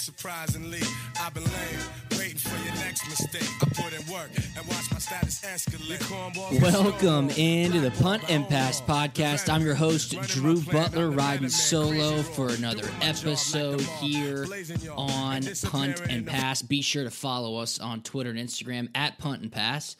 Yeah, surprisingly, I've been laying, waiting for your next mistake. I put in work and watch my status escalate. Welcome into the Punt and Pass podcast. I'm your host, Drew Butler, riding solo for another episode here on Punt and Pass. Be sure to follow us on Twitter and Instagram at Punt and Pass.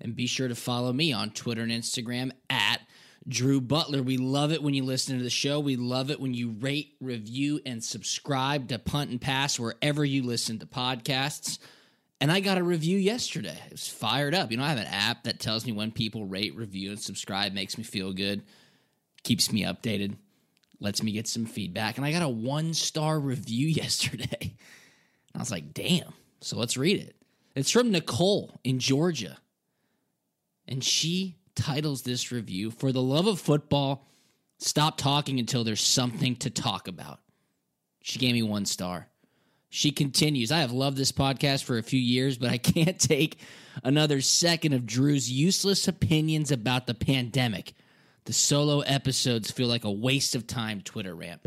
And be sure to follow me on Twitter and Instagram at Drew Butler. We love it when you listen to the show. We love it when you rate, review, and subscribe to Punt and Pass wherever you listen to podcasts. And I got a review yesterday. It was fired up. You know, I have an app that tells me when people rate, review, and subscribe, makes me feel good, keeps me updated, lets me get some feedback. And I got a one star review yesterday. And I was like, damn. So let's read it. It's from Nicole in Georgia. And she titles this review For the love of football, stop talking until there's something to talk about. She gave me one star. She continues, I have loved this podcast for a few years, but I can't take another second of Drew's useless opinions about the pandemic. The solo episodes feel like a waste of time, Twitter rant.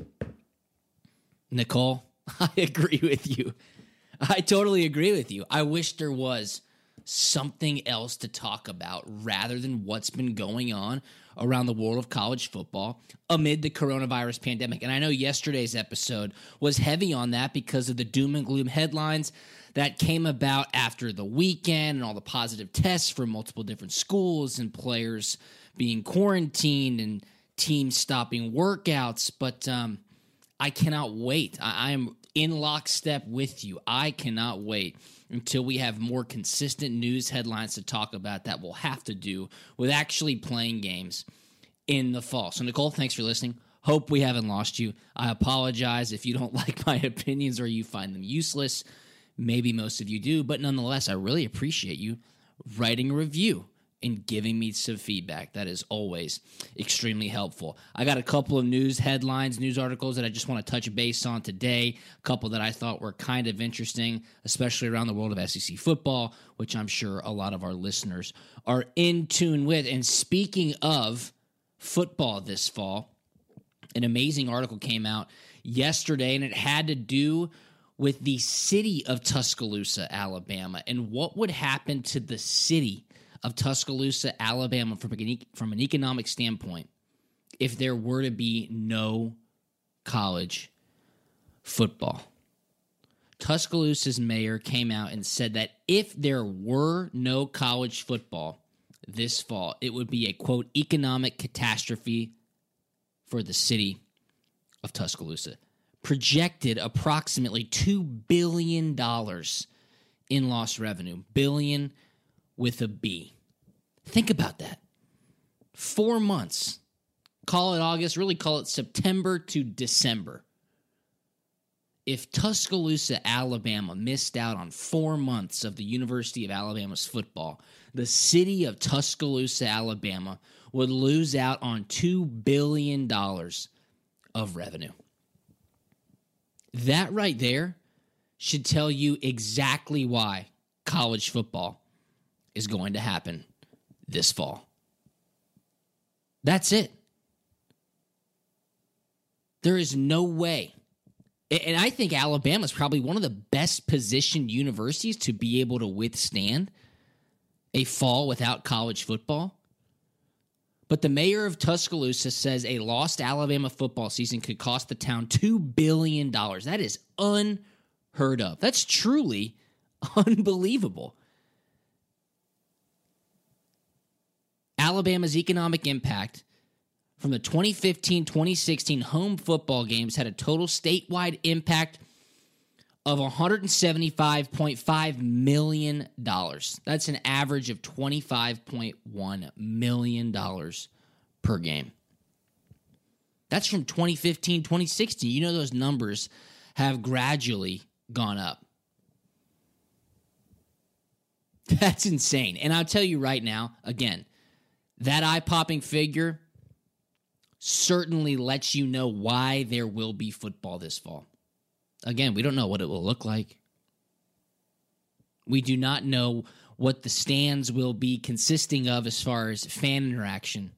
Nicole, I agree with you. I totally agree with you. I wish there was something else to talk about rather than what's been going on around the world of college football amid the coronavirus pandemic. And I know yesterday's episode was heavy on that because of the doom and gloom headlines that came about after the weekend and all the positive tests for multiple different schools and players being quarantined and teams stopping workouts. But um, I cannot wait. I, I am in lockstep with you. I cannot wait until we have more consistent news headlines to talk about that will have to do with actually playing games in the fall. So, Nicole, thanks for listening. Hope we haven't lost you. I apologize if you don't like my opinions or you find them useless. Maybe most of you do, but nonetheless, I really appreciate you writing a review and giving me some feedback. That is always extremely helpful. I got a couple of news headlines, news articles that I just want to touch base on today. A couple that I thought were kind of interesting, especially around the world of SEC football, which I'm sure a lot of our listeners are in tune with. And speaking of football this fall, an amazing article came out yesterday, and it had to do with the city of Tuscaloosa, Alabama, and what would happen to the city of Tuscaloosa, Alabama, from an, from an economic standpoint if there were to be no college football. Tuscaloosa's mayor came out and said that if there were no college football this fall, it would be a quote economic catastrophe for the city of Tuscaloosa. Projected approximately $2 billion in lost revenue. Billion with a B. Think about that. Four months. Call it August, really call it September to December. If Tuscaloosa, Alabama missed out on four months of the University of Alabama's football, the city of Tuscaloosa, Alabama would lose out on $2 billion of revenue. That right there should tell you exactly why college football is going to happen this fall. That's it. There is no way. And I think Alabama is probably one of the best positioned universities to be able to withstand a fall without college football. But the mayor of Tuscaloosa says a lost Alabama football season could cost the town $2 billion. That is unheard of. That's truly unbelievable. Alabama's economic impact from the 2015 2016 home football games had a total statewide impact of $175.5 million. That's an average of $25.1 million per game. That's from 2015 2016. You know, those numbers have gradually gone up. That's insane. And I'll tell you right now, again, that eye popping figure certainly lets you know why there will be football this fall. Again, we don't know what it will look like. We do not know what the stands will be consisting of as far as fan interaction,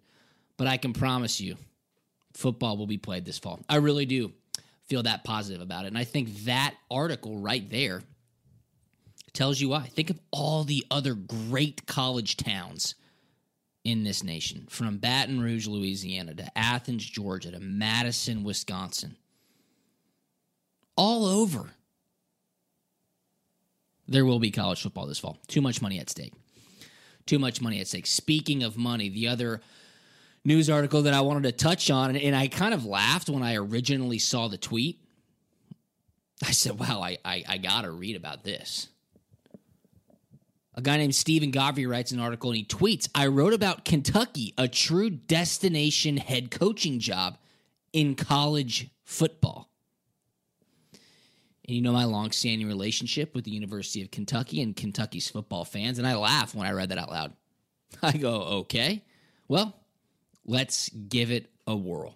but I can promise you football will be played this fall. I really do feel that positive about it. And I think that article right there tells you why. Think of all the other great college towns in this nation from Baton Rouge, Louisiana to Athens, Georgia to Madison, Wisconsin all over. There will be college football this fall. Too much money at stake. Too much money at stake. Speaking of money, the other news article that I wanted to touch on, and I kind of laughed when I originally saw the tweet. I said, wow, I, I, I got to read about this. A guy named Steven Godfrey writes an article and he tweets I wrote about Kentucky, a true destination head coaching job in college football. And you know my long-standing relationship with the University of Kentucky and Kentucky's football fans, and I laugh when I read that out loud. I go, okay, well, let's give it a whirl.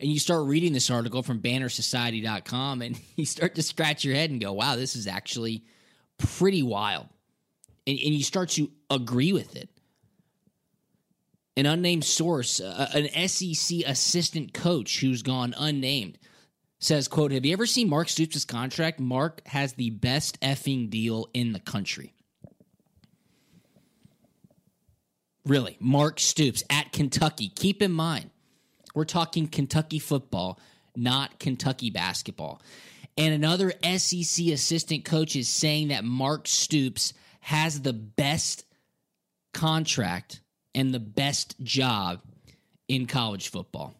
And you start reading this article from bannersociety.com, and you start to scratch your head and go, wow, this is actually pretty wild. And, and you start to agree with it. An unnamed source, uh, an SEC assistant coach who's gone unnamed, says, quote, Have you ever seen Mark Stoops' contract? Mark has the best effing deal in the country. Really, Mark Stoops at Kentucky. Keep in mind, we're talking Kentucky football, not Kentucky basketball. And another SEC assistant coach is saying that Mark Stoops has the best contract and the best job in college football.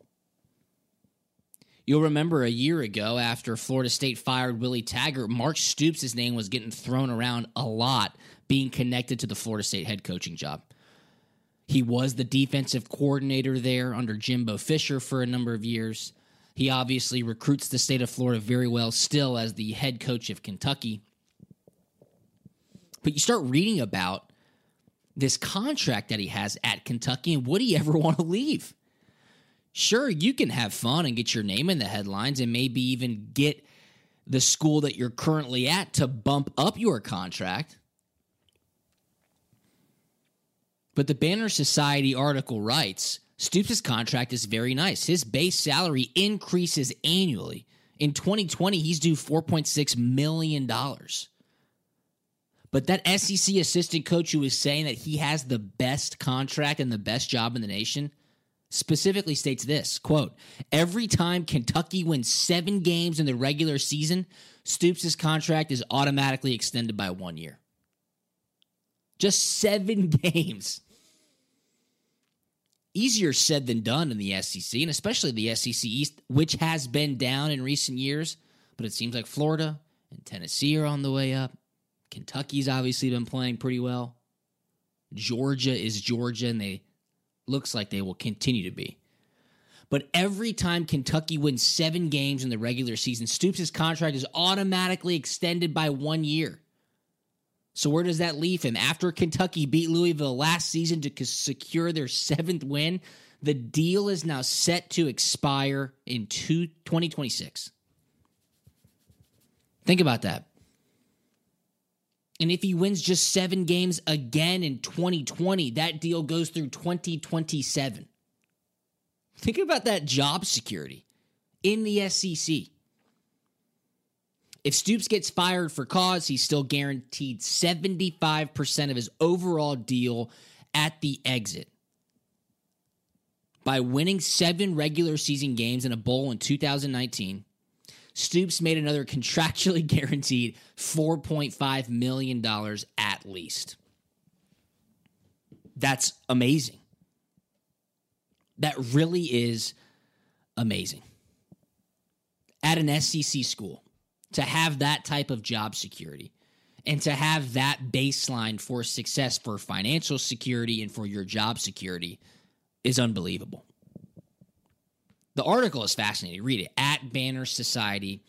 You'll remember a year ago after Florida State fired Willie Taggart, Mark Stoops' name was getting thrown around a lot, being connected to the Florida State head coaching job. He was the defensive coordinator there under Jimbo Fisher for a number of years. He obviously recruits the state of Florida very well still as the head coach of Kentucky. But you start reading about this contract that he has at Kentucky and would he ever want to leave? sure, you can have fun and get your name in the headlines and maybe even get the school that you're currently at to bump up your contract. But the Banner Society article writes Stoops' contract is very nice. His base salary increases annually. In 2020, he's due $4.6 million. But that SEC assistant coach who is saying that he has the best contract and the best job in the nation – specifically states this quote every time kentucky wins seven games in the regular season stoops' contract is automatically extended by one year. Just seven games. Easier said than done in the sec and especially the sec east which has been down in recent years but it seems like florida and tennessee are on the way up kentucky's obviously been playing pretty well georgia is georgia and they looks like they will continue to be. But every time Kentucky wins seven games in the regular season, Stoops' contract is automatically extended by one year. So where does that leave him? After Kentucky beat Louisville last season to secure their seventh win, the deal is now set to expire in two, 2026. Think about that. And if he wins just seven games again in 2020, that deal goes through 2027. Think about that job security in the SEC. If Stoops gets fired for cause, he's still guaranteed 75% of his overall deal at the exit. by winning seven regular season games in a bowl in 2019, Stoops made another contractually guaranteed $4.5 million at least. That's amazing. That really is amazing. At an SEC school, to have that type of job security and to have that baseline for success for financial security and for your job security is unbelievable. The article is fascinating. Read it at bannersociety.com.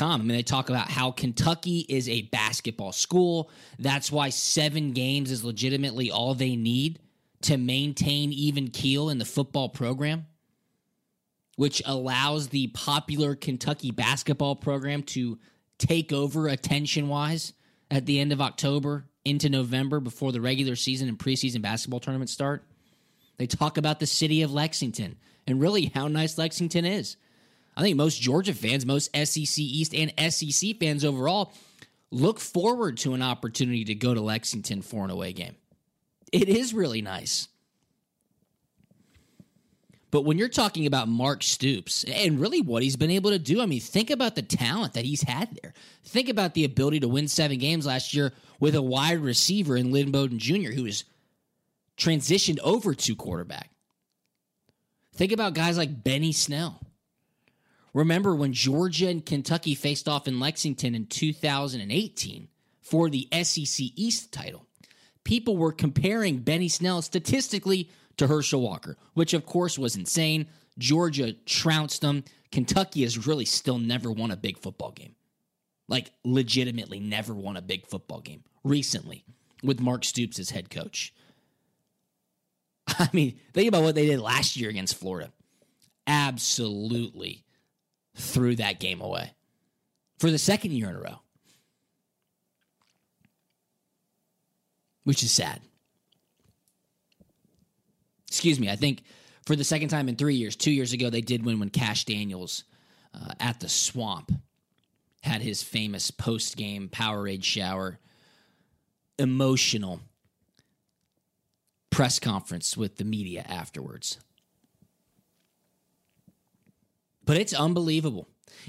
I mean, they talk about how Kentucky is a basketball school. That's why seven games is legitimately all they need to maintain even keel in the football program, which allows the popular Kentucky basketball program to take over attention wise at the end of October into November before the regular season and preseason basketball tournaments start. They talk about the city of Lexington and really how nice Lexington is. I think most Georgia fans, most SEC East and SEC fans overall, look forward to an opportunity to go to Lexington for an away game. It is really nice. But when you're talking about Mark Stoops and really what he's been able to do, I mean, think about the talent that he's had there. Think about the ability to win seven games last year with a wide receiver in Lynn Bowden Jr., who is transitioned over to quarterback. Think about guys like Benny Snell. Remember when Georgia and Kentucky faced off in Lexington in 2018 for the SEC East title? People were comparing Benny Snell statistically to Herschel Walker, which of course was insane. Georgia trounced them. Kentucky has really still never won a big football game. Like, legitimately never won a big football game recently with Mark Stoops as head coach. I mean, think about what they did last year against Florida. Absolutely threw that game away for the second year in a row, which is sad. Excuse me. I think for the second time in three years, two years ago, they did win when Kash Daniels uh, at the swamp had his famous post game Powerade shower. Emotional press conference with the media afterwards. But it's unbelievable.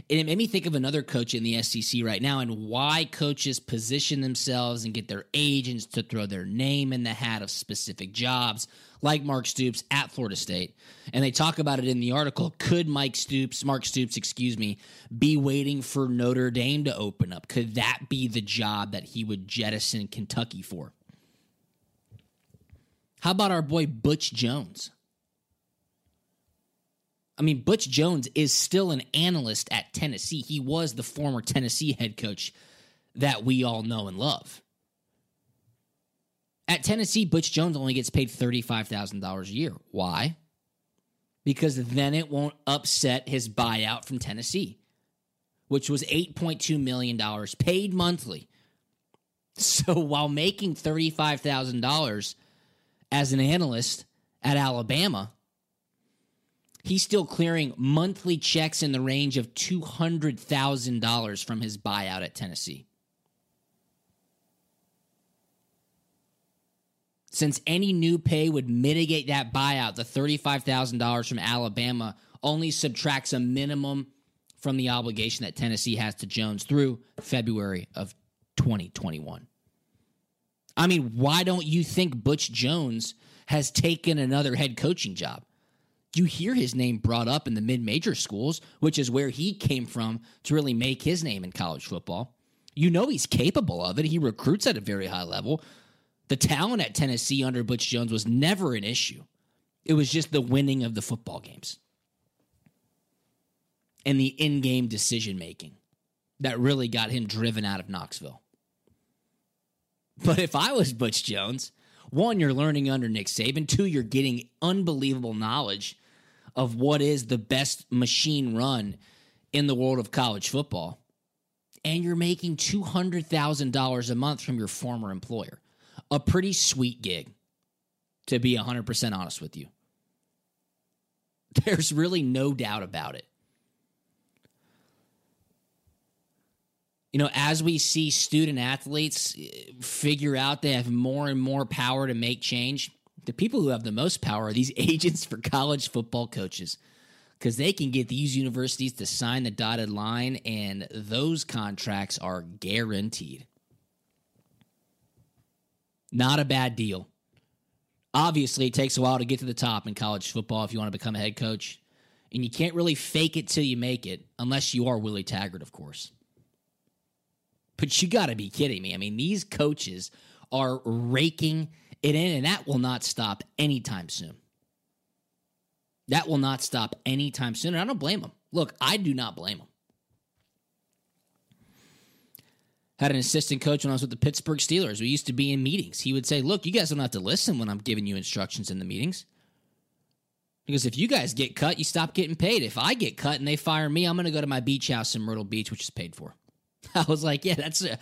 And it made me think of another coach in the SEC right now and why coaches position themselves and get their agents to throw their name in the hat of specific jobs, like Mark Stoops at Florida State. And they talk about it in the article. Could Mike Stoops, Mark Stoops, excuse me, be waiting for Notre Dame to open up? Could that be the job that he would jettison Kentucky for? How about our boy Butch Jones? I mean, Butch Jones is still an analyst at Tennessee. He was the former Tennessee head coach that we all know and love. At Tennessee, Butch Jones only gets paid $35,000 a year. Why? Because then it won't upset his buyout from Tennessee, which was $8.2 million paid monthly. So while making $35,000 as an analyst at Alabama, he's still clearing monthly checks in the range of $200,000 from his buyout at Tennessee. Since any new pay would mitigate that buyout, the $35,000 from Alabama only subtracts a minimum from the obligation that Tennessee has to Jones through February of 2021. I mean, why don't you think Butch Jones has taken another head coaching job? You hear his name brought up in the mid major schools, which is where he came from to really make his name in college football. You know he's capable of it. He recruits at a very high level. The talent at Tennessee under Butch Jones was never an issue. It was just the winning of the football games and the in game decision making that really got him driven out of Knoxville. But if I was Butch Jones, one, you're learning under Nick Saban. Two, you're getting unbelievable knowledge of what is the best machine run in the world of college football. And you're making $200,000 a month from your former employer. A pretty sweet gig, to be 100% honest with you. There's really no doubt about it. You know, as we see student athletes eh, figure out they have more and more power to make change, The people who have the most power are these agents for college football coaches because they can get these universities to sign the dotted line, and those contracts are guaranteed. Not a bad deal. Obviously, it takes a while to get to the top in college football if you want to become a head coach. And you can't really fake it till you make it, unless you are Willie Taggart, of course. But you got to be kidding me. I mean, these coaches are raking it in, and that will not stop anytime soon. That will not stop anytime soon. And I don't blame them. Look, I do not blame them. Had an assistant coach when I was with the Pittsburgh Steelers. We used to be in meetings. He would say, Look, you guys don't have to listen when I'm giving you instructions in the meetings. Because if you guys get cut, you stop getting paid. If I get cut and they fire me, I'm going to go to my beach house in Myrtle Beach, which is paid for. I was like, yeah, that's a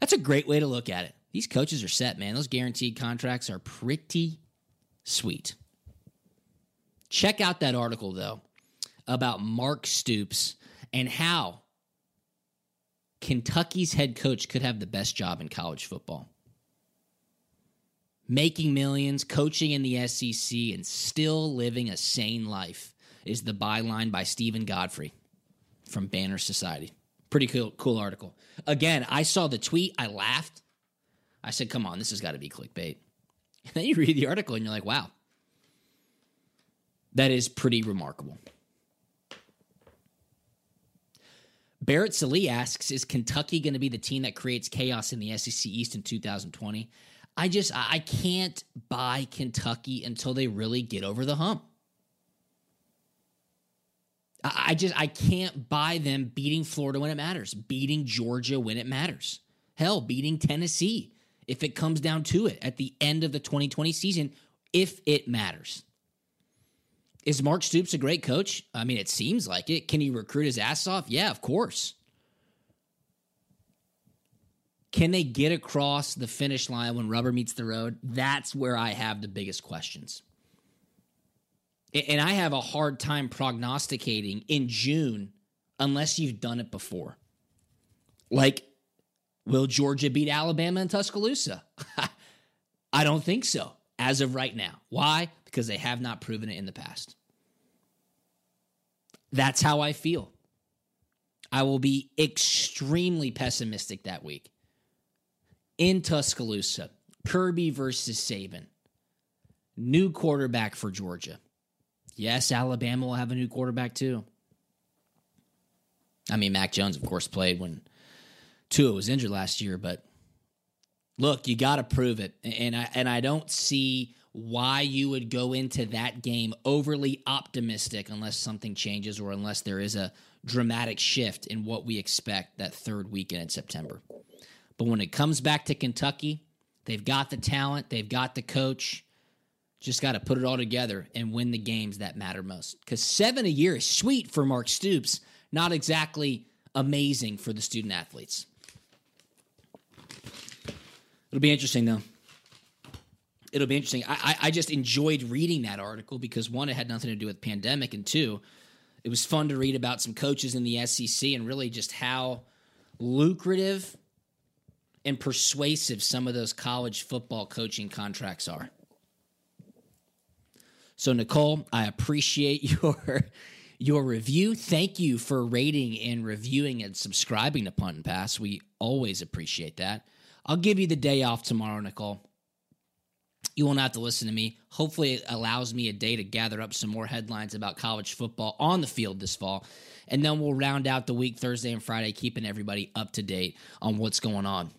that's a great way to look at it. These coaches are set, man. Those guaranteed contracts are pretty sweet. Check out that article though about Mark Stoops and how Kentucky's head coach could have the best job in college football. Making millions, coaching in the SEC, and still living a sane life is the byline by Steven Godfrey from Banner Society. Pretty cool, cool article. Again, I saw the tweet, I laughed. I said, come on, this has got to be clickbait. And then you read the article and you're like, wow, that is pretty remarkable. Barrett Sallee asks, is Kentucky going to be the team that creates chaos in the SEC East in 2020? I just, I can't buy Kentucky until they really get over the hump. I just, I can't buy them beating Florida when it matters, beating Georgia when it matters. Hell, beating Tennessee if it comes down to it at the end of the 2020 season, if it matters. Is Mark Stoops a great coach? I mean, it seems like it. Can he recruit his ass off? Yeah, of course. Can they get across the finish line when rubber meets the road? That's where I have the biggest questions. And I have a hard time prognosticating in June unless you've done it before. Like, will Georgia beat Alabama in Tuscaloosa? I don't think so as of right now. Why? because they have not proven it in the past. That's how I feel. I will be extremely pessimistic that week. In Tuscaloosa, Kirby versus Saban. New quarterback for Georgia. Yes, Alabama will have a new quarterback too. I mean, Mac Jones, of course, played when Tua was injured last year, but look, you got to prove it. And I and I don't see why you would go into that game overly optimistic unless something changes or unless there is a dramatic shift in what we expect that third weekend in September. But when it comes back to Kentucky, they've got the talent, they've got the coach. Just got to put it all together and win the games that matter most. Because seven a year is sweet for Mark Stoops, not exactly amazing for the student athletes. It'll be interesting, though it'll be interesting. I, I just enjoyed reading that article because one, it had nothing to do with pandemic, and two, it was fun to read about some coaches in the SEC and really just how lucrative and persuasive some of those college football coaching contracts are. So Nicole, I appreciate your your review. Thank you for rating and reviewing and subscribing to Punt and Pass. We always appreciate that. I'll give you the day off tomorrow, Nicole. You won't have to listen to me. Hopefully, it allows me a day to gather up some more headlines about college football on the field this fall. And then we'll round out the week Thursday and Friday, keeping everybody up to date on what's going on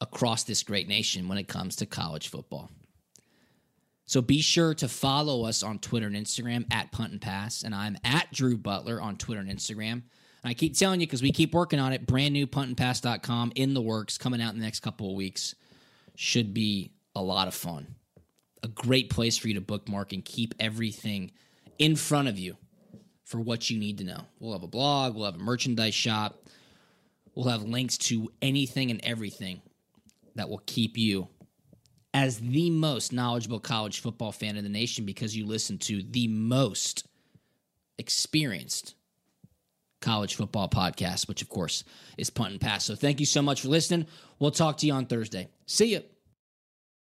across this great nation when it comes to college football. So be sure to follow us on Twitter and Instagram at Punt and Pass. And I'm at Drew Butler on Twitter and Instagram. And I keep telling you because we keep working on it. Brand new puntandpass.com in the works, coming out in the next couple of weeks. Should be a lot of fun a great place for you to bookmark and keep everything in front of you for what you need to know. We'll have a blog, we'll have a merchandise shop, we'll have links to anything and everything that will keep you as the most knowledgeable college football fan in the nation because you listen to the most experienced college football podcast, which of course is Punt and Pass. So thank you so much for listening. We'll talk to you on Thursday. See you.